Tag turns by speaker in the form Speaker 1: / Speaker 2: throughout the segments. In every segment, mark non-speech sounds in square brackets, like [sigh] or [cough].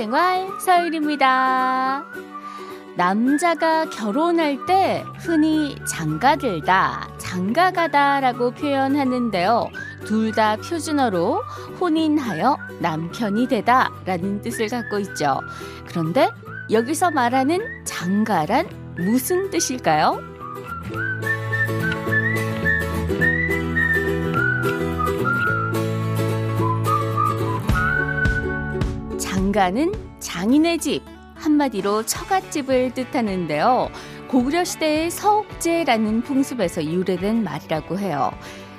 Speaker 1: 생활 서율입니다. 남자가 결혼할 때 흔히 장가들다, 장가가다라고 표현하는데요. 둘 다 표준어로 혼인하여 남편이 되다 라는 뜻을 갖고 있죠. 그런데 여기서 말하는 장가란 무슨 뜻일까요? 장가는 장인의 집, 한마디로 처갓집을 뜻하는데요. 고구려 시대의 서옥제라는 풍습에서 유래된 말이라고 해요.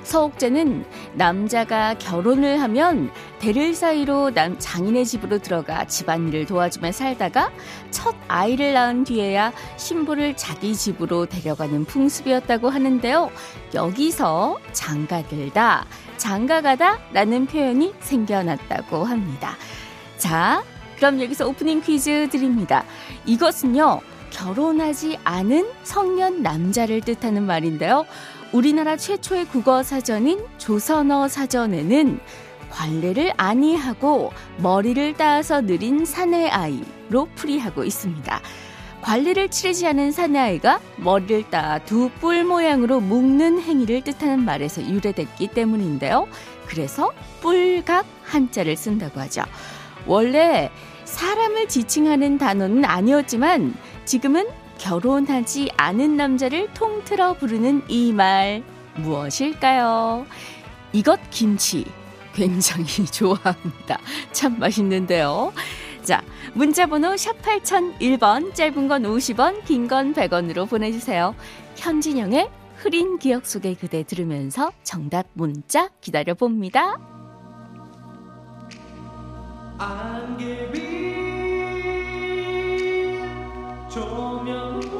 Speaker 1: 서옥제는 남자가 결혼을 하면 대를 사이로 남 장인의 집으로 들어가 집안일을 도와주며 살다가 첫 아이를 낳은 뒤에야 신부를 자기 집으로 데려가는 풍습이었다고 하는데요. 여기서 장가들다, 장가가다 라는 표현이 생겨났다고 합니다. 자, 그럼 여기서 오프닝 퀴즈 드립니다. 이것은요, 결혼하지 않은 성년 남자를 뜻하는 말인데요. 우리나라 최초의 국어 사전인 조선어 사전에는 관례를 아니하고 머리를 따서 느린 사내아이로 풀이하고 있습니다. 관리를 치르지 않은 사내아이가 머리를 따 두 뿔 모양으로 묶는 행위를 뜻하는 말에서 유래됐기 때문인데요. 그래서 뿔각 한자를 쓴다고 하죠. 원래 사람을 지칭하는 단어는 아니었지만 지금은 결혼하지 않은 남자를 통틀어 부르는 이 말 무엇일까요? 이것 김치 굉장히 [laughs] 좋아합니다. 참 맛있는데요. 자, 문자번호 샵 8001번, 짧은 건 50원, 긴 건 100원으로 보내주세요. 현진영의 흐린 기억 속의 그대 들으면서 정답 문자 기다려봅니다. 안개비 조명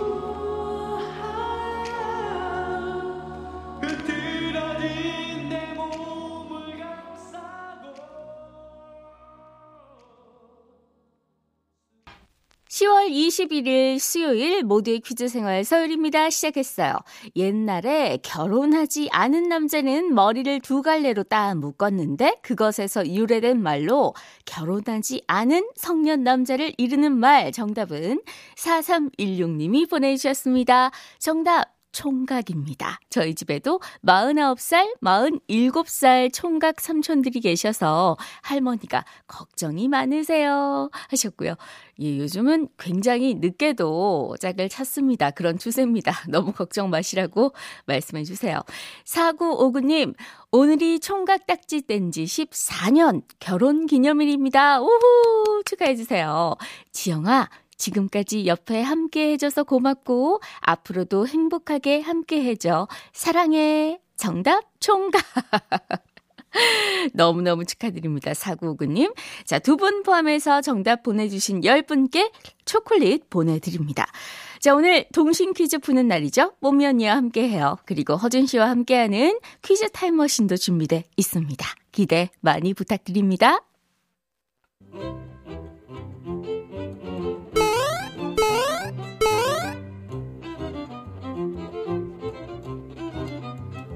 Speaker 1: 10월 21일 수요일 모두의 퀴즈 생활 서율입니다. 시작했어요. 옛날에 결혼하지 않은 남자는 머리를 두 갈래로 따 묶었는데 그것에서 유래된 말로 결혼하지 않은 성년 남자를 이르는 말 정답은 4316님이 보내주셨습니다. 정답 총각입니다. 저희 집에도 49살, 47살 총각 삼촌들이 계셔서 할머니가 걱정이 많으세요. 하셨고요. 예, 요즘은 굉장히 늦게도 짝을 찾습니다. 그런 추세입니다. [laughs] 너무 걱정 마시라고 말씀해 주세요. 4959님, 오늘이 총각 딱지 뗀지 14년 결혼 기념일입니다. 우후! 축하해 주세요. 지영아, 지금까지 옆에 함께 해줘서 고맙고, 앞으로도 행복하게 함께 해줘. 사랑해. 정답, 총각. [laughs] 너무너무 축하드립니다. 사구구님. 자, 두 분 포함해서 정답 보내주신 10분께 초콜릿 보내드립니다. 자, 오늘 동심 퀴즈 푸는 날이죠. 뽀미 언니와 함께 해요. 그리고 허준 씨와 함께하는 퀴즈 타임머신도 준비돼 있습니다. 기대 많이 부탁드립니다.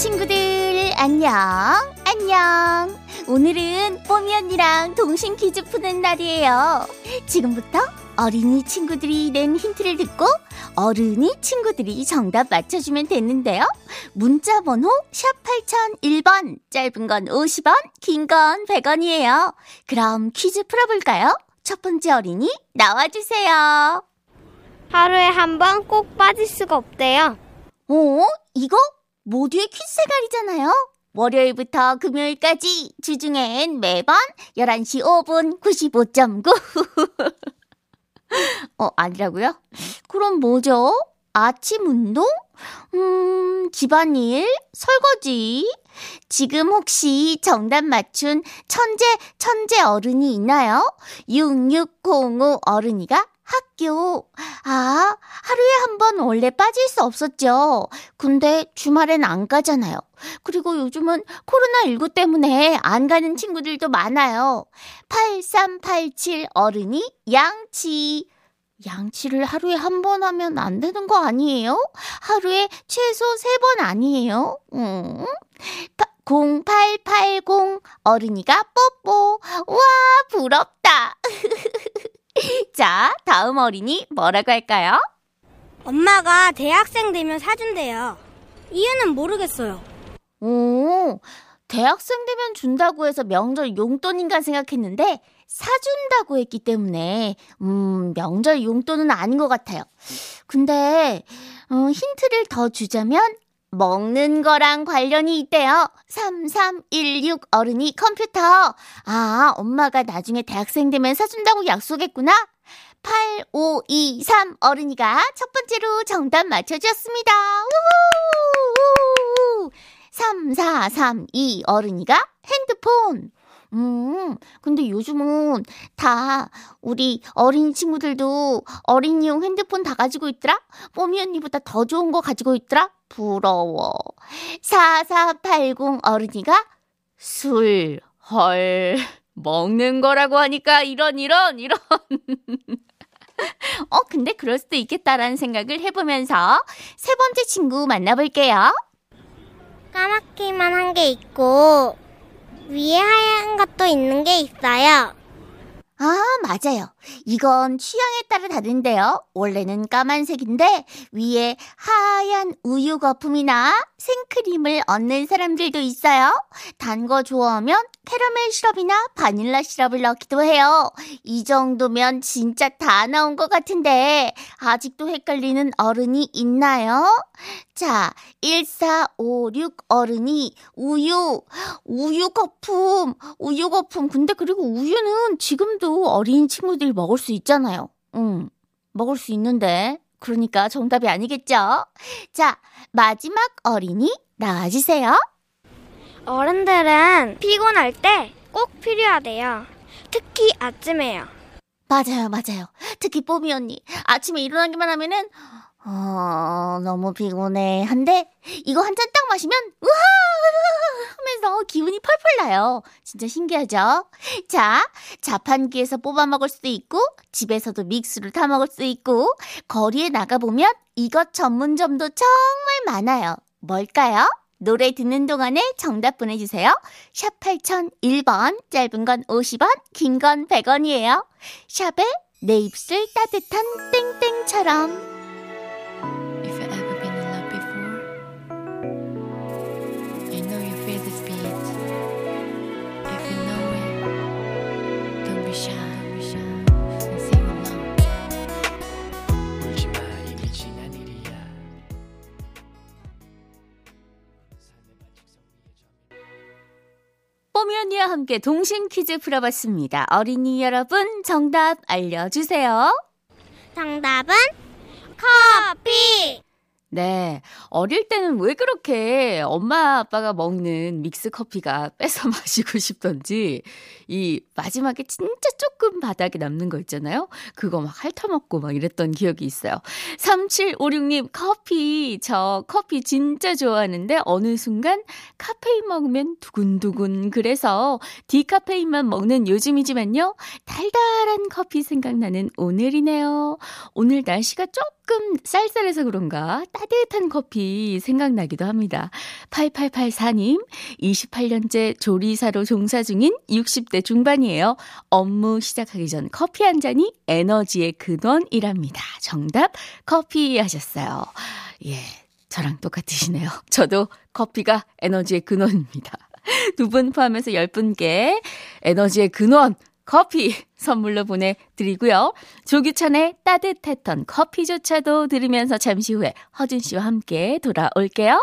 Speaker 2: 친구들 안녕. 안녕. 오늘은 뽀미 언니랑 동심 퀴즈 푸는 날이에요. 지금부터 어린이 친구들이 낸 힌트를 듣고 어른이 친구들이 정답 맞춰주면 되는데요. 문자 번호 샵 8001번 짧은 건 50원 긴 건 100원이에요. 그럼 퀴즈 풀어볼까요? 첫 번째 어린이 나와주세요.
Speaker 3: 하루에 한 번 꼭 빠질 수가 없대요.
Speaker 2: 어? 이거 모두의 퀴즈 생활이잖아요. 월요일부터 금요일까지 주중엔 매번 11시 5분 95.9. 어, 아니라고요? 그럼 뭐죠?
Speaker 1: 아침 운동? 음, 집안일, 설거지. 지금 혹시 정답 맞춘 천재, 천재 어른이 있나요? 6605 어른이가 학교. 아, 하루에 한 번 원래 빠질 수 없었죠. 근데 주말엔 안 가잖아요. 그리고 요즘은 코로나19 때문에 안 가는 친구들도 많아요. 8387 어른이 양치. 양치를 하루에 한 번 하면 안 되는 거 아니에요? 하루에 최소 세 번 아니에요? 음. 0880 어른이가 뽀뽀. 와, 부럽다. [laughs] [laughs] 자, 다음 어린이 뭐라고 할까요?
Speaker 3: 엄마가 대학생 되면 사준대요. 이유는 모르겠어요.
Speaker 1: 오, 대학생 되면 준다고 해서 명절 용돈인가 생각했는데 사준다고 했기 때문에 음, 명절 용돈은 아닌 것 같아요. 근데 어, 힌트를 더 주자면 먹는 거랑 관련이 있대요. 3316 어른이 컴퓨터. 아, 엄마가 나중에 대학생 되면 사준다고 약속했구나. 8523 어른이가 첫 번째로 정답 맞춰주셨습니다. 우후! 3432 어른이가 핸드폰. 음, 근데 요즘은 다 우리 어린 친구들도 어린이용 핸드폰 다 가지고 있더라? 뽀미 언니보다 더 좋은 거 가지고 있더라? 부러워. 4480 어른이가 술, 헐, 먹는 거라고 하니까 이런, 이런, 이런. [laughs] 어, 근데 그럴 수도 있겠다라는 생각을 해보면서 세 번째 친구 만나볼게요.
Speaker 3: 까맣기만 한 게 있고 위에 하얀 것도 있는 게 있어요.
Speaker 1: 아, 맞아요. 이건 취향에 따라 다른데요. 원래는 까만색인데 위에 하얀 우유 거품이나 생크림을 얹는 사람들도 있어요. 단 거 좋아하면 캐러멜 시럽이나 바닐라 시럽을 넣기도 해요. 이 정도면 진짜 다 나온 것 같은데 아직도 헷갈리는 어른이 있나요? 자, 1456 어른이 우유, 우유 거품, 우유 거품. 근데 그리고 우유는 지금도 어린 친구들 이 먹을 수 있잖아요. 응, 먹을 수 있는데. 그러니까 정답이 아니겠죠? 자, 마지막 어린이 나와주세요.
Speaker 3: 어른들은 피곤할 때 꼭 필요하대요. 특히 아침에요.
Speaker 1: 맞아요, 맞아요. 특히 뽀미 언니. 아침에 일어나기만 하면은, 어, 너무 피곤해. 한데, 이거 한 잔 딱 마시면, 우와! 기분이 펄펄 나요. 진짜 신기하죠? 자, 자판기에서 뽑아 먹을 수도 있고, 집에서도 믹스를 타 먹을 수 있고, 거리에 나가보면 이것 전문점도 정말 많아요. 뭘까요? 노래 듣는 동안에 정답 보내주세요. 샵 8001번, 짧은 건 50원, 긴 건 100원이에요. 샵에 내 입술 따뜻한 땡땡처럼.
Speaker 4: 언니와 함께 동심 퀴즈 풀어봤습니다. 어린이 여러분, 정답 알려주세요.
Speaker 3: 정답은 커피.
Speaker 4: 네. 어릴 때는 왜 그렇게 엄마 아빠가 먹는 믹스 커피가 [laughs] 뺏어 마시고 싶던지, 이 마지막에 진짜 조금 바닥에 남는 거 있잖아요? 그거 막 핥아먹고 막 이랬던 기억이 있어요. 3756님, 커피. 저 커피 진짜 좋아하는데 어느 순간 카페인 먹으면 두근두근. 그래서 디카페인만 먹는 요즘이지만요. 달달한 커피 생각나는 오늘이네요. 오늘 날씨가 조금 쌀쌀해서 그런가 따뜻한 커피 생각나기도 합니다. 8884님, 28년째 조리사로 종사 중인 60대 중반이에요. 업무 시작하기 전 커피 한 잔이 에너지의 근원이랍니다. 정답, 커피 하셨어요. 예, 저랑 똑같으시네요. 저도 커피가 에너지의 근원입니다. 두 분 포함해서 10분께 에너지의 근원, 커피 [laughs] 선물로 보내드리고요. 조규찬의 따뜻했던 커피조차도 들으면서 잠시 후에 허준 씨와 함께 돌아올게요.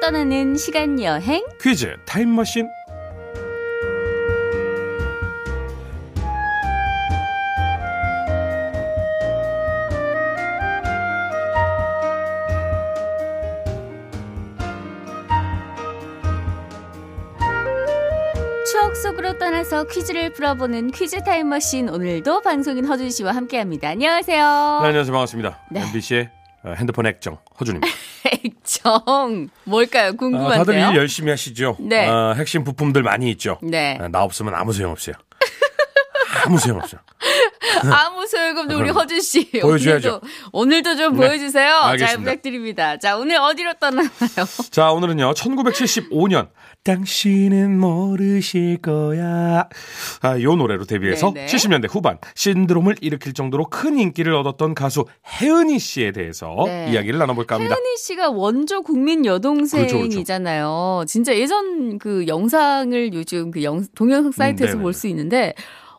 Speaker 1: 퀴즈로 떠나는 시간 여행.
Speaker 5: 퀴즈 타임머신
Speaker 1: 추억 속으로 떠나서 퀴즈를 풀어보는 퀴즈 타임머신 오늘도 방송인 허준 씨와 함께합니다. 안녕하세요.
Speaker 5: 네, 안녕하세요 반갑습니다
Speaker 1: 네.
Speaker 5: MBC의 핸드폰 액정 허준입니다
Speaker 1: 액 정 뭘까요?
Speaker 5: 아,
Speaker 1: 궁금한데요.
Speaker 5: 다들 일 열심히 하시죠
Speaker 1: 네.
Speaker 5: 아, 핵심 부품들 많이 있죠
Speaker 1: 네.
Speaker 5: 아, 나 없으면 아무 소용 없어요 아무 소용 없어요
Speaker 1: 아무 소용없는 우리 허준 씨.
Speaker 5: 보여줘야죠.
Speaker 1: 오늘도, 오늘도 좀
Speaker 5: 네,
Speaker 1: 보여주세요. 잘
Speaker 5: 알겠습니다.
Speaker 1: 부탁드립니다. 자, 오늘 어디로 떠나나요? [laughs]
Speaker 5: 자 오늘은요 1975년 당신은 모르실 거야 아, 요 노래로 데뷔해서
Speaker 1: 네네.
Speaker 5: 70년대 후반 신드롬을 일으킬 정도로 큰 인기를 얻었던 가수 혜은이 씨에 대해서
Speaker 1: 네.
Speaker 5: 이야기를 나눠볼까 합니다
Speaker 1: 혜은이 씨가 원조 국민 여동생이잖아요. 진짜 예전 그 영상을 요즘 그 영, 동영상 사이트에서
Speaker 5: 음, 네네네.
Speaker 1: 볼수 있는데,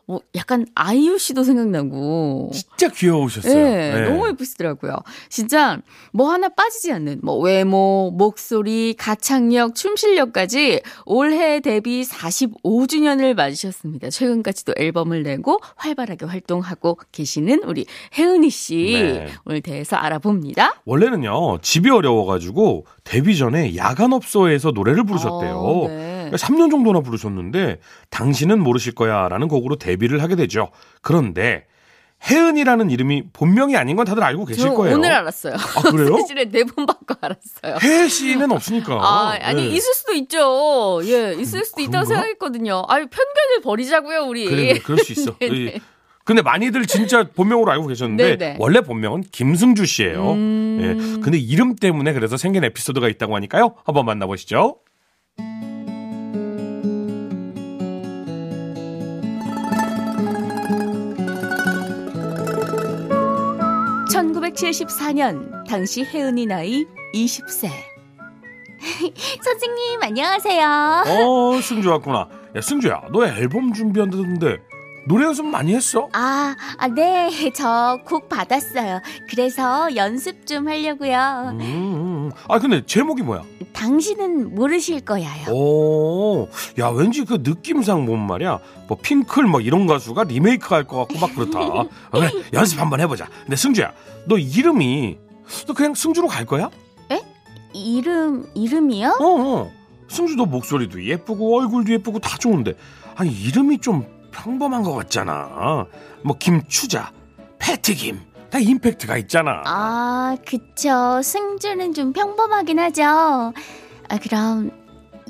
Speaker 1: 뭐 약간 아이유 씨도 생각나고.
Speaker 5: 진짜 귀여우셨어요
Speaker 1: 네,
Speaker 5: 네.
Speaker 1: 너무 예쁘시더라고요. 진짜 뭐 하나 빠지지 않는 뭐 외모, 목소리, 가창력, 춤 실력까지 올해 데뷔 45주년을 맞으셨습니다. 최근까지도 앨범을 내고 활발하게 활동하고 계시는 우리 혜은이 씨
Speaker 5: 네.
Speaker 1: 오늘 대해서 알아봅니다.
Speaker 5: 원래는요 집이 어려워가지고 데뷔 전에 야간 업소에서 노래를 부르셨대요.
Speaker 1: 어, 네.
Speaker 5: 3년 정도나 부르셨는데 당신은 모르실 거야라는 곡으로 데뷔를 하게 되죠. 그런데 혜은이라는 이름이 본명이 아닌 건 다들 알고 계실
Speaker 1: 저
Speaker 5: 거예요.
Speaker 1: 오늘 알았어요.
Speaker 5: 아, 그래요? [laughs]
Speaker 1: 사실에 네번 받고 알았어요.
Speaker 5: 혜 씨는 없으니까.
Speaker 1: 아, 아니,
Speaker 5: 네.
Speaker 1: 있을 수도 있죠. 예, 있을 수도 있다고
Speaker 5: 그런가?
Speaker 1: 생각했거든요. 아유, 편견을 버리자고요, 우리.
Speaker 5: 그래, 그럴 수 있어.
Speaker 1: 네네. [laughs]
Speaker 5: 이- 근데 많이들 진짜 본명으로 알고 계셨는데
Speaker 1: 네네.
Speaker 5: 원래 본명은 김승주 씨예요.
Speaker 1: 음.
Speaker 5: 예. 근데 이름 때문에 그래서 생긴 에피소드가 있다고 하니까요. 한번 만나보시죠.
Speaker 1: 1974년 당시 혜은이 나이 20세. [laughs]
Speaker 2: 선생님 안녕하세요.
Speaker 5: 어, 승주 왔구나. 야, 승주야, 너 앨범 준비한다던데 노래 연습 많이 했어?
Speaker 2: 아, 아, 네, [laughs] 저 곡 받았어요. 그래서 연습 좀 하려고요.
Speaker 5: 음, 음. 아, 근데 제목이 뭐야?
Speaker 2: 당신은 모르실 거야요.
Speaker 5: 오, 야, 왠지 그 느낌상 보면 말이야. 뭐 핑클 뭐 이런 가수가 리메이크 할 것 같고 막 그렇다. [laughs] 어, 그래, 연습 한번 해보자. 근데 승주야, 너 이름이 너 그냥 승주로 갈 거야?
Speaker 2: 이름 이름이요?
Speaker 5: 어, 어. 승주 너 목소리도 예쁘고 얼굴도 예쁘고 다 좋은데 아니 이름이 좀 평범한 것 같잖아. 뭐 김추자, 패티김 다 임팩트가 있잖아.
Speaker 2: 아, 그쵸. 승주는 좀 평범하긴 하죠. 아, 그럼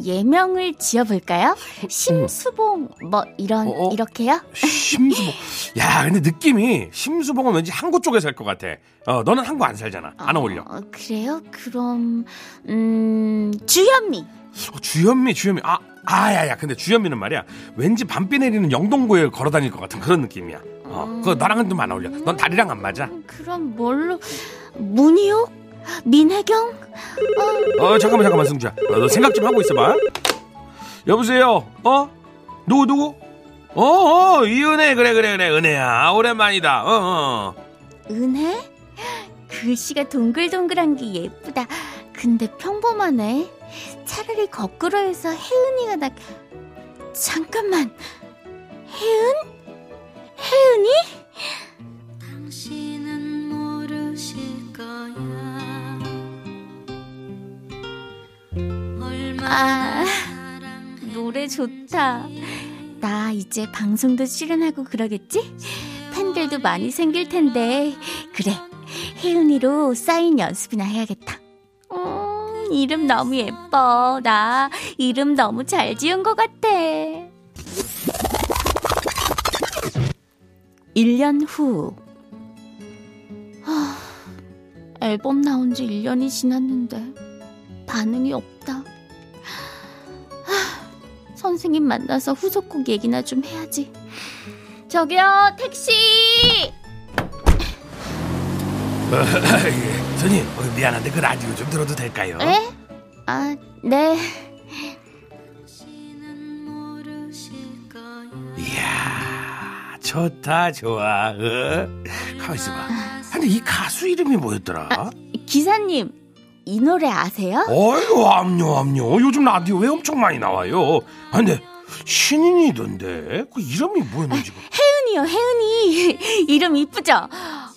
Speaker 2: 예명을 지어볼까요? 심수봉 뭐 이런
Speaker 5: 어, 어?
Speaker 2: 이렇게요?
Speaker 5: 심수봉. 야, 근데 느낌이 심수봉은 왠지 항구 쪽에 살 것 같아. 어, 너는 항구 안 살잖아. 안 어울려.
Speaker 2: 어, 그래요? 그럼 음 주현미.
Speaker 5: 어, 주현미, 주현미. 아, 아야야. 근데 주현미는 말이야. 왠지 밤비 내리는 영동고에 걸어 다닐 것 같은 그런 느낌이야. 어, 그거 나랑은 좀 안 어울려. 넌 다리랑 안 맞아.
Speaker 2: 음, 그럼 뭘로 문희옥? 민혜경?
Speaker 5: 어, 잠깐만, 잠깐만, 승주야. 어, 너 생각 좀 하고 있어봐. 여보세요? 어? 누구, 누구? 어, 어, 이은혜, 그래, 그래, 그래, 은혜야. 오랜만이다. 어, 어.
Speaker 2: 은혜? 글씨가 동글동글한 게 예쁘다. 근데 평범하네. 차라리 거꾸로 해서 혜은이가 나. 잠깐만. 혜은? 혜은이? 아, 노래 좋다. 나 이제 방송도 출연하고 그러겠지? 팬들도 많이 생길 텐데. 그래. 혜은이로 사인 연습이나 해야겠다. 음, 이름 너무 예뻐. 나 이름 너무 잘 지은 것 같아.
Speaker 1: 1년 후 앨범 나온 지 1년이 지났는데 반응이 없다. 하, 선생님 만나서 후속곡 얘기나 좀 해야지. 저기요, 택시!
Speaker 5: 예, [laughs] 손님 어, 미안한데 그 라디오 좀 들어도 될까요?
Speaker 1: 에? 아, 네.
Speaker 5: 이야 좋다 좋아 어? 가만 있어 봐 근데 이 가수 이름이 뭐였더라?
Speaker 1: 기사님, 이 노래 아세요?
Speaker 5: 어이구 암요 암요 요즘 라디오에 엄청 많이 나와요 아, 근데 신인이던데 그 이름이 뭐였는지 [laughs]
Speaker 1: 혜은이요, 혜은이. [laughs] 이름 이쁘죠?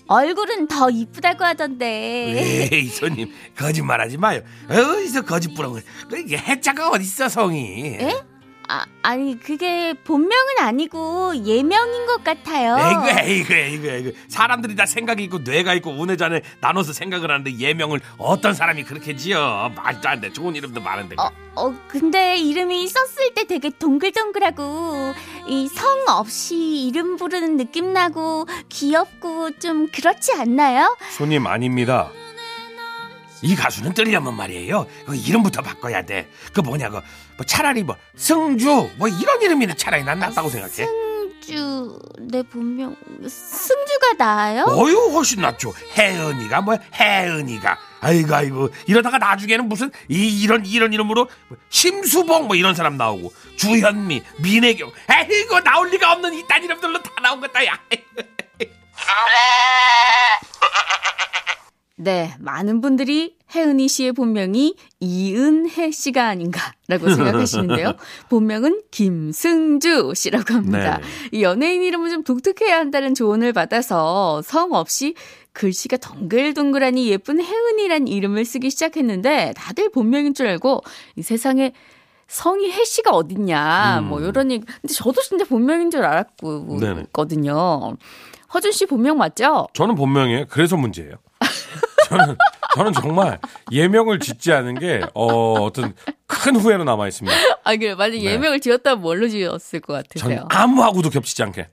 Speaker 1: 얼굴은 더 이쁘다고 하던데.
Speaker 5: 에이 [laughs] 손님 거짓말하지 마요 어디서 거짓부렁을 그 이게 해자가 어딨어 성이
Speaker 1: 에? 아, 아니, 그게 본명은 아니고 예명인 것 같아요.
Speaker 5: 에이구 에이구 에이구 에이구. 사람들이 다 생각이 있고 뇌가 있고 운해잔에 나눠서 생각을 하는데 예명을 어떤 사람이 그렇게 지어? 말도 안 돼. 좋은 이름도 많은데.
Speaker 1: 어, 어, 근데 이름이 썼을 때 되게 동글동글하고, 이 성 없이 이름 부르는 느낌 나고, 귀엽고, 좀 그렇지 않나요?
Speaker 5: 손님 아닙니다. 이 가수는 뜨려면 말이에요. 그 이름부터 바꿔야 돼 그 뭐냐고 뭐 차라리 뭐 승주 뭐 이런 이름이 차라리 난 낫다고 생각해.
Speaker 1: 승주, 내 본명, 승주가 나아요?
Speaker 5: 어유 훨씬 낫죠. 혜은이가 뭐 혜은이가. 아이고 아이고. 이러다가 나중에는 무슨 이, 이런 이런 이름으로 뭐 심수봉 뭐 이런 사람 나오고 주현미 민혜경. 에이고 나올 리가 없는 이딴 이름들로 다 나온 것다 야
Speaker 1: 네, 많은 분들이 혜은이 씨의 본명이 이은혜 씨가 아닌가라고 생각하시는데요. [laughs] 본명은 김승주 씨라고 합니다. 이 연예인 이름은 좀 독특해야 한다는 조언을 받아서 성 없이 글씨가 덩글덩글하니 예쁜 혜은이란 이름을 쓰기 시작했는데 다들 본명인 줄 알고 이 세상에 성이 혜 씨가 어딨냐
Speaker 5: 음.
Speaker 1: 뭐 이런 얘기. 근데 저도 진짜 본명인 줄. 알았거든요. 허준 씨 본명 맞죠?
Speaker 5: 저는 본명이에요 그래서 문제예요 저는 저는 정말 예명을 짓지 않은 게 어, 어떤 큰 후회로 남아 있습니다
Speaker 1: 아, 그래. 만약
Speaker 5: 네.
Speaker 1: 예명을 지었다면 뭘로 지었을
Speaker 5: 것전
Speaker 1: 같으세요?
Speaker 5: 아무하고도 겹치지 않게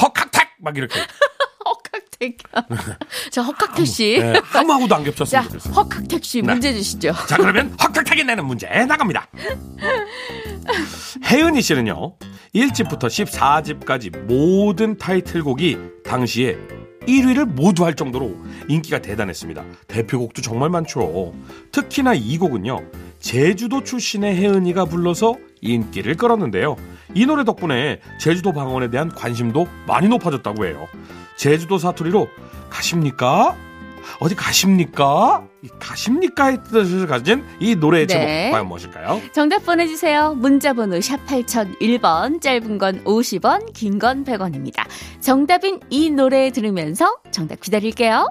Speaker 5: 헉학탁 막 이렇게 [laughs]
Speaker 1: 헉학택. [laughs] 자, 헉학택 씨.
Speaker 5: 네, 아무하고도 안
Speaker 1: 자,
Speaker 5: 겹쳤으면 좋겠어요
Speaker 1: 헉학택 씨
Speaker 5: 네.
Speaker 1: 문제 주시죠.
Speaker 5: 자 그러면 헉학탁이 내는 문제 나갑니다 혜은이 씨는요 1집부터 14집까지 모든 타이틀곡이 당시에 1위를 모두 할 정도로 인기가 대단했습니다. 대표곡도 정말 많죠. 특히나 이 곡은요 제주도 출신의 혜은이가 불러서 인기를 끌었는데요. 이 노래 덕분에 제주도 방언에 대한 관심도 많이 높아졌다고 해요. 제주도 사투리로 가십니까? 어디 가십니까? 이 가십니까의 뜻을 가진 이 노래의
Speaker 1: 네.
Speaker 5: 제목 과연 무엇일까요?
Speaker 1: 정답 보내주세요. 문자번호 샵 8001번, 짧은 건 50원, 긴 건 100원입니다. 정답인 이 노래 들으면서 정답 기다릴게요.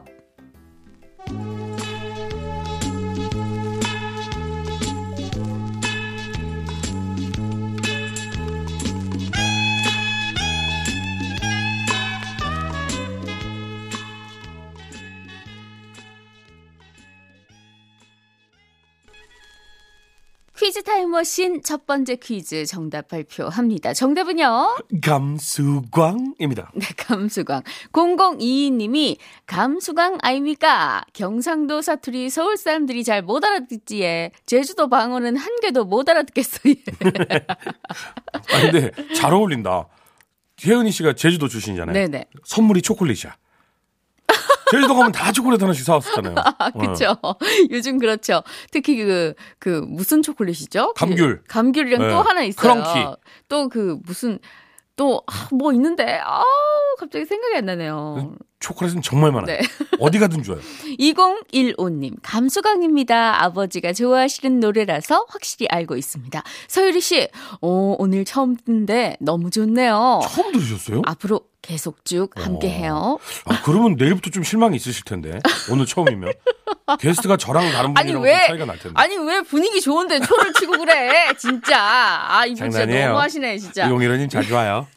Speaker 1: 퀴즈 타임머신 첫 번째 퀴즈 정답 발표합니다. 정답은요?
Speaker 5: 감수광입니다.
Speaker 1: 네, 감수광. 0022님이 감수광 아닙니까? 경상도 사투리 서울 사람들이 잘 못 알아듣지에 제주도 방언은 한 개도 못 알아듣겠어요. [laughs]
Speaker 5: 아 근데 잘 어울린다. 혜은이 씨가 제주도 출신이잖아요.
Speaker 1: 네네.
Speaker 5: 선물이 초콜릿이야. 제주도 가면 다 초콜릿 하나씩 사왔었잖아요. [laughs]
Speaker 1: 아, 그쵸. 요즘 그렇죠. 특히 그, 그, 무슨 초콜릿이죠?
Speaker 5: 감귤.
Speaker 1: 그 감귤이랑
Speaker 5: 네.
Speaker 1: 또 하나 있어요.
Speaker 5: 크런키.
Speaker 1: 또 그, 무슨, 또, 아, 뭐 있는데, 아우, 갑자기 생각이 안 나네요.
Speaker 5: 초콜릿은 정말 많아요.
Speaker 1: 네. [laughs]
Speaker 5: 어디 가든 줘요.
Speaker 1: 2015님, 감수광입니다. 아버지가 좋아하시는 노래라서 확실히 알고 있습니다. 서유리 씨, 어, 오늘 처음 듣는데 너무 좋네요.
Speaker 5: 처음 들으셨어요?
Speaker 1: 앞으로 계속 쭉 함께 해요.
Speaker 5: 아, 그러면 내일부터 좀 실망이 있으실 텐데. 오늘 처음이면. [laughs] 게스트가 저랑 다른 분이랑
Speaker 1: 왜,
Speaker 5: 차이가 날 텐데.
Speaker 1: 아니, 왜 분위기 좋은데 초를 치고 그래? 진짜. 아, 이분 진짜
Speaker 5: 장난이에요.
Speaker 1: 너무 하시네, 진짜.
Speaker 5: 용일호님 자주 와요.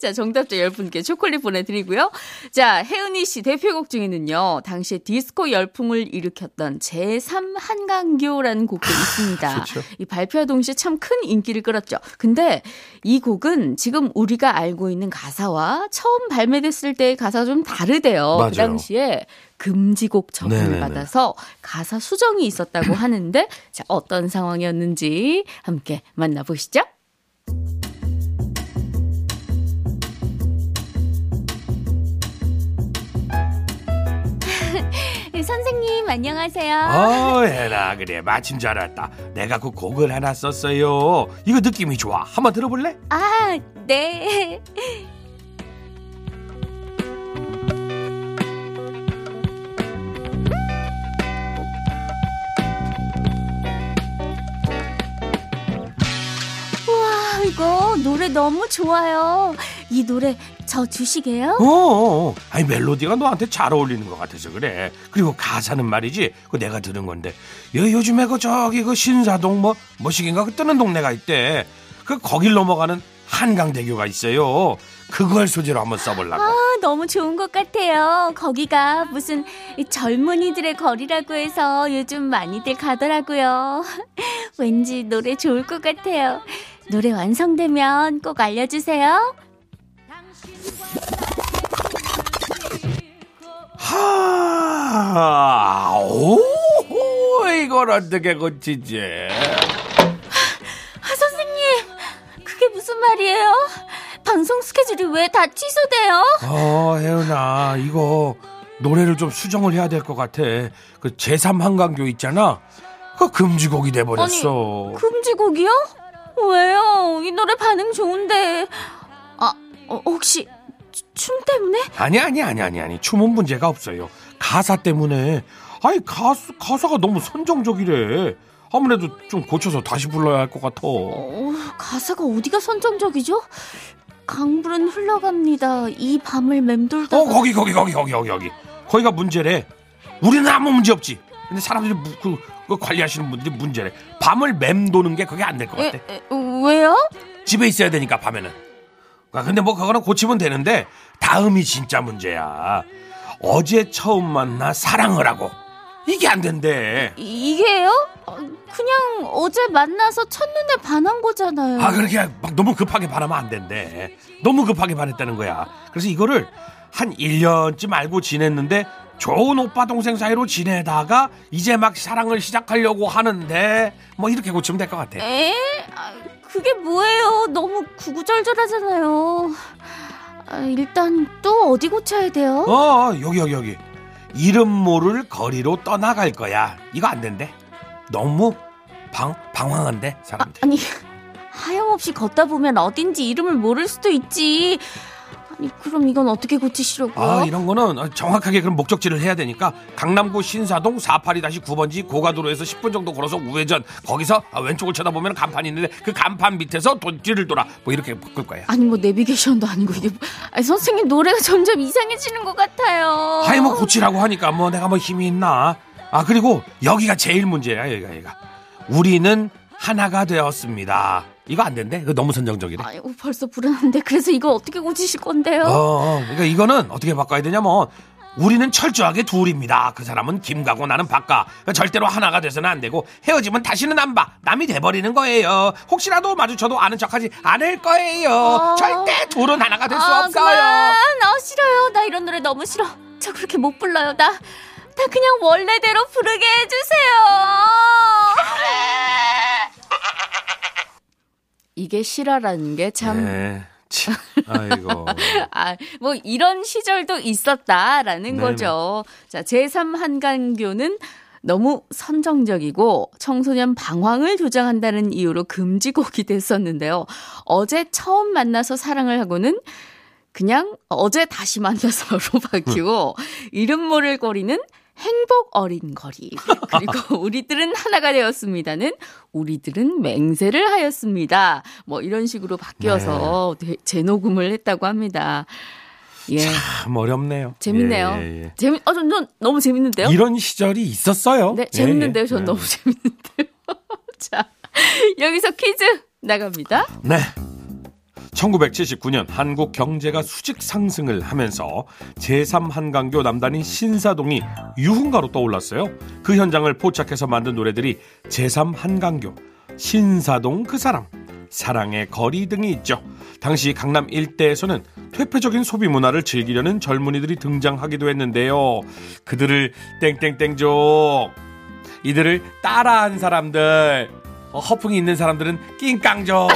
Speaker 1: 자, 정답자 10분께 초콜릿 보내드리고요. 자, 자, 혜은이 씨 대표곡 중에는요, 당시에 디스코 열풍을 일으켰던 제3 한강교라는 곡도 있습니다.
Speaker 5: 좋죠.
Speaker 1: 이 발표와 동시에 참 큰 인기를 끌었죠. 근데 이 곡은 지금 우리가 알고 있는 가사와 처음 발매됐을 때의 가사가 좀 다르대요.
Speaker 5: 맞아요.
Speaker 1: 그 당시에 금지곡 처분을. 받아서 가사 수정이 있었다고 하는데, 자, 어떤 상황이었는지 함께 만나보시죠.
Speaker 2: 선생님 안녕하세요.
Speaker 5: 어, 해나 그래 마침 잘 왔다. 내가 그 곡을 하나 썼어요. 이거 느낌이 좋아. 한번 들어볼래?
Speaker 2: 아, 네. 와, 이거 노래 너무 좋아요. 이 노래 저 주시게요?
Speaker 5: 어, 어, 어. 아니 멜로디가 너한테 잘 어울리는 것 같아서 그래. 그리고 가사는 말이지. 그 내가 들은 건데. 요, 요즘에 그 저기 그 신사동 뭐 뭐시긴가 그 뜨는 동네가 있대. 그 거길 넘어가는 한강대교가 있어요. 그걸 소재로 한번 써보려고.
Speaker 2: 아, 너무 좋은 것 같아요. 거기가 무슨 젊은이들의 거리라고 해서 요즘 많이들 가더라고요. [laughs] 왠지 노래 좋을 것 같아요. 노래 완성되면 꼭 알려주세요.
Speaker 5: 하, 오, 이걸 어떻게 고치지?
Speaker 2: 아, 선생님, 그게 무슨 말이에요? 방송 스케줄이 왜 다 취소돼요?
Speaker 5: 어, 혜은아, 이거 노래를 좀 수정을 해야 될 것 같아. 그 제3 한강교 있잖아. 그 금지곡이 돼버렸어.
Speaker 2: 금지곡이요? 왜요? 이 노래 반응 좋은데. 아, 어, 혹시 추- 춤 때문에?
Speaker 5: 아니, 아니, 아니, 아니, 아니. 춤은 문제가 없어요. 가사 때문에. 아니, 가사, 가사가 너무 선정적이래. 아무래도 좀 고쳐서 다시 불러야 할 것 같아.
Speaker 2: 어, 가사가 어디가 선정적이죠? 강불은 흘러갑니다. 이 밤을 맴돌다.
Speaker 5: 어, 거기, 거기, 거기, 거기, 거기, 거기. 거기가 문제래. 우리는 아무 문제 없지. 근데 사람들이 무- 그, 그 관리하시는 분들이 문제래. 밤을 맴도는 게 그게 안 될 것 같아.
Speaker 2: 에, 에, 왜요?
Speaker 5: 집에 있어야 되니까 밤에는. 아, 근데 뭐 그거는 고치면 되는데 다음이 진짜 문제야. 어제 처음 만나 사랑을 하고 이게 안 된대.
Speaker 2: 이- 이게요? 어, 그냥 어제 만나서 첫눈에 반한 거잖아요.
Speaker 5: 아 그렇게 막 너무 급하게 반하면 안 된대. 너무 급하게 반했다는 거야. 그래서 이거를 한 1년쯤 알고 지냈는데 좋은 오빠 동생 사이로 지내다가 이제 막 사랑을 시작하려고 하는데 뭐 이렇게 고치면 될 것 같아.
Speaker 2: 에? 아, 그게 뭐예요? 너무 구구절절하잖아요. 아, 일단 또 어디 고쳐야 돼요?
Speaker 5: 어 여기 여기 여기 이름 모를 거리로 떠나갈 거야 이거 안 된대 너무 방 방황한데 사람들
Speaker 2: 아니 하염없이 걷다 보면 어딘지 이름을 모를 수도 있지. 아니 그럼 이건 어떻게 고치시려고요?
Speaker 5: 아 이런 거는 정확하게 그런 목적지를 해야 되니까 강남구 신사동 482-9번지 고가도로에서 10분 정도 걸어서 우회전. 거기서 아, 왼쪽을 쳐다보면 간판이 있는데 그 간판 밑에서 돈지를 돌아 뭐 이렇게 바꿀 거야
Speaker 2: 아니 뭐 내비게이션도 아니고 이게 뭐- 아니, 선생님 노래가 점점 이상해지는 것 같아요.
Speaker 5: 아니 뭐 고치라고 하니까 뭐 내가 뭐 힘이 있나? 아 그리고 여기가 제일 문제야 여기가 여기가. 우리는 하나가 되었습니다 이거 안 된대 이거 너무 선정적이래
Speaker 2: 아이고 벌써 불안한데 그래서 이거 어떻게 고치실 건데요?
Speaker 5: 어, 어, 그러니까 이거는 어떻게 바꿔야 되냐면 우리는 철저하게 둘입니다. 그 사람은 김가고 나는 박가. 그러니까 절대로 하나가 돼서는 안 되고 헤어지면 다시는 안 봐. 남이 돼버리는 거예요. 혹시라도 마주쳐도 아는 척하지 않을 거예요.
Speaker 2: 어.
Speaker 5: 절대 둘은 하나가 될수
Speaker 2: 아,
Speaker 5: 없어요.
Speaker 2: 그만. 나 싫어요. 나 이런 노래 너무 싫어. 저 그렇게 못 불러요. 나, 나 그냥 원래대로 부르게 해주세요.
Speaker 1: 이게 실화라는 게 참
Speaker 5: 네. 참, 아이고. [laughs]
Speaker 1: 아, 뭐 이런 시절도 있었다라는
Speaker 5: 네네.
Speaker 1: 거죠. 자, 제3 한강교는 너무 선정적이고 청소년 방황을 조장한다는 이유로 금지곡이 됐었는데요. 어제 처음 만나서 사랑을 하고는 그냥 어제 다시 만나서로 [laughs] 바뀌고 [laughs] 이름 모를 거리는 행복 어린 거리. 그리고 [laughs] 우리들은 하나가 되었습니다는 우리들은 맹세를 하였습니다. 뭐 이런 식으로 바뀌어서 되- 재녹음을 했다고 합니다. 예.
Speaker 5: 참 어렵네요.
Speaker 1: 재밌네요.
Speaker 5: 예, 예, 예.
Speaker 1: 재미, 어, 전, 전 너무 재밌는데요?
Speaker 5: 이런 시절이 있었어요.
Speaker 1: 네,
Speaker 5: 예,
Speaker 1: 재밌는데요.
Speaker 5: 예.
Speaker 1: 전
Speaker 5: 네.
Speaker 1: 너무 [laughs] 재밌는데요. 자, 여기서 퀴즈 나갑니다.
Speaker 5: 네. 1979년 한국 경제가 수직 상승을 하면서 제3한강교 남단인 신사동이 유흥가로 떠올랐어요. 그 현장을 포착해서 만든 노래들이 제3한강교, 신사동 그 사람, 사랑의 거리 등이 있죠. 당시 강남 일대에서는 퇴폐적인 소비 문화를 즐기려는 젊은이들이 등장하기도 했는데요. 그들을 땡땡땡족 이들을 따라한 사람들 어, 허풍이 있는 사람들은 낑깡족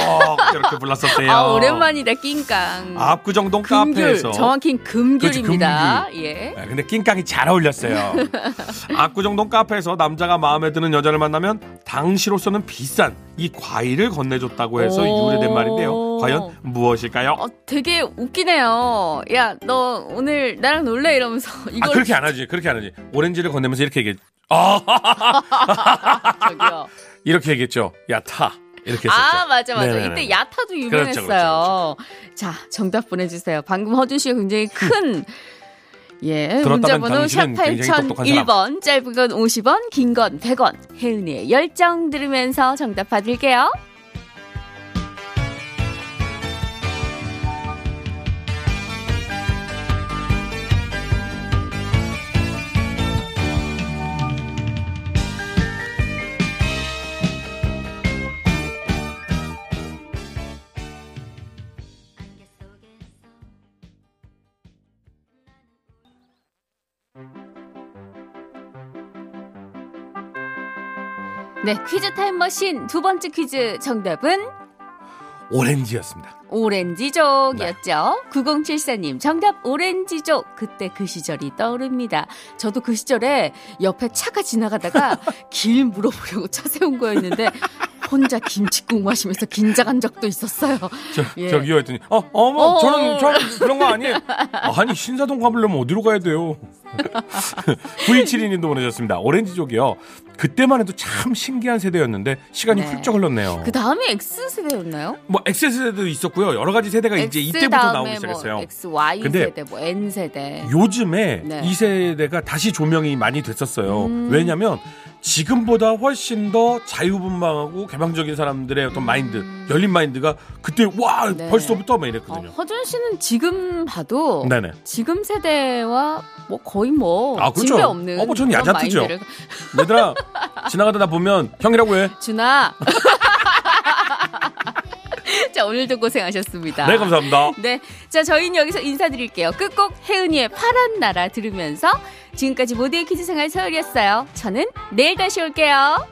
Speaker 5: 이렇게 불렀었대요. [laughs]
Speaker 1: 아, 오랜만이다, 낑깡.
Speaker 5: 압구정동
Speaker 1: 금귤,
Speaker 5: 카페에서
Speaker 1: 정확히 금귤입니다. 예.
Speaker 5: 네, 근데 낑깡이 잘 어울렸어요. [laughs] 압구정동 카페에서 남자가 마음에 드는 여자를 만나면 당시로서는 비싼 이 과일을 건네줬다고 해서
Speaker 1: 오.
Speaker 5: 유래된 말인데요. 과연 무엇일까요?
Speaker 1: 어, 되게 웃기네요. 야, 너 오늘 나랑 놀래? 이러면서. 이걸
Speaker 5: 아 그렇게 안 하지. 그렇게 안 하지. 오렌지를 건네면서 이렇게 얘기해. 아 [laughs]
Speaker 1: 저기요.
Speaker 5: 이렇게 얘기했죠. 야 타. 이렇게 했었죠.
Speaker 1: 아, 맞아, 맞아.
Speaker 5: 네네네.
Speaker 1: 이때 야타도
Speaker 5: 그렇죠,
Speaker 1: 유명했어요.
Speaker 5: 그렇죠,
Speaker 1: 자, 정답 보내주세요. 방금 허준 씨가 굉장히 큰, 예, 문자번호 샵
Speaker 5: 당신은 굉장히 똑똑한 사람.
Speaker 1: 8001번, 짧은 건 50원, 긴 건 100원, 혜은이의 열정 들으면서 정답 받을게요. 네, 퀴즈 타임머신 두 번째 퀴즈 정답은
Speaker 5: 오렌지였습니다.
Speaker 1: 오렌지족이었죠. 9074님, 정답 오렌지족. 그때 그 시절이 떠오릅니다. 저도 그 시절에 옆에 차가 지나가다가 [laughs] 길 물어보려고 차 세운 거였는데 혼자 김치국 마시면서 긴장한 적도 있었어요.
Speaker 5: 저,
Speaker 1: 예.
Speaker 5: 저기요 했더니 어 어머
Speaker 1: 어.
Speaker 5: 저는 저는 그런 거 아니에요. [laughs] 아니 신사동 가보려면 어디로 가야 돼요? [laughs] 9272님도 보내셨습니다. 오렌지족이요. 그때만 해도 참 신기한 세대였는데 시간이
Speaker 1: 네.
Speaker 5: 훌쩍 흘렀네요.
Speaker 1: 그 다음에 X세대였나요?
Speaker 5: 뭐 X세대도 있었고요. 여러 가지 세대가 이제
Speaker 1: X
Speaker 5: 이때부터
Speaker 1: 다음에
Speaker 5: 나오기 시작했어요.
Speaker 1: 뭐 X, Y
Speaker 5: 근데
Speaker 1: 세대, 뭐 N 세대.
Speaker 5: 요즘에
Speaker 1: 네.
Speaker 5: 이 세대가 다시 조명이 많이 됐었어요.
Speaker 1: 음.
Speaker 5: 왜냐면 지금보다 훨씬 더 자유분방하고 개방적인 사람들의 어떤 마인드, 열린 마인드가 그때 와
Speaker 1: 음. 네.
Speaker 5: 벌써부터 막
Speaker 1: 어,
Speaker 5: 이랬거든요.
Speaker 1: 허준 씨는 지금 봐도
Speaker 5: 네네.
Speaker 1: 지금 세대와 뭐 거의 뭐
Speaker 5: 아, 그렇죠.
Speaker 1: 없는
Speaker 5: 어, 뭐 저는
Speaker 1: 그런
Speaker 5: 야자트죠.
Speaker 1: 마인드를
Speaker 5: 얘들아 지나가다 나 보면 형이라고 해.
Speaker 1: 준아. [laughs] 자, 오늘도 고생하셨습니다.
Speaker 5: 네 감사합니다.
Speaker 1: 네. 자, 저희는 여기서 인사드릴게요. 끝곡 혜은이의 파란 나라 들으면서 지금까지 모두의 퀴즈 생활 서울이었어요. 저는 내일 다시 올게요.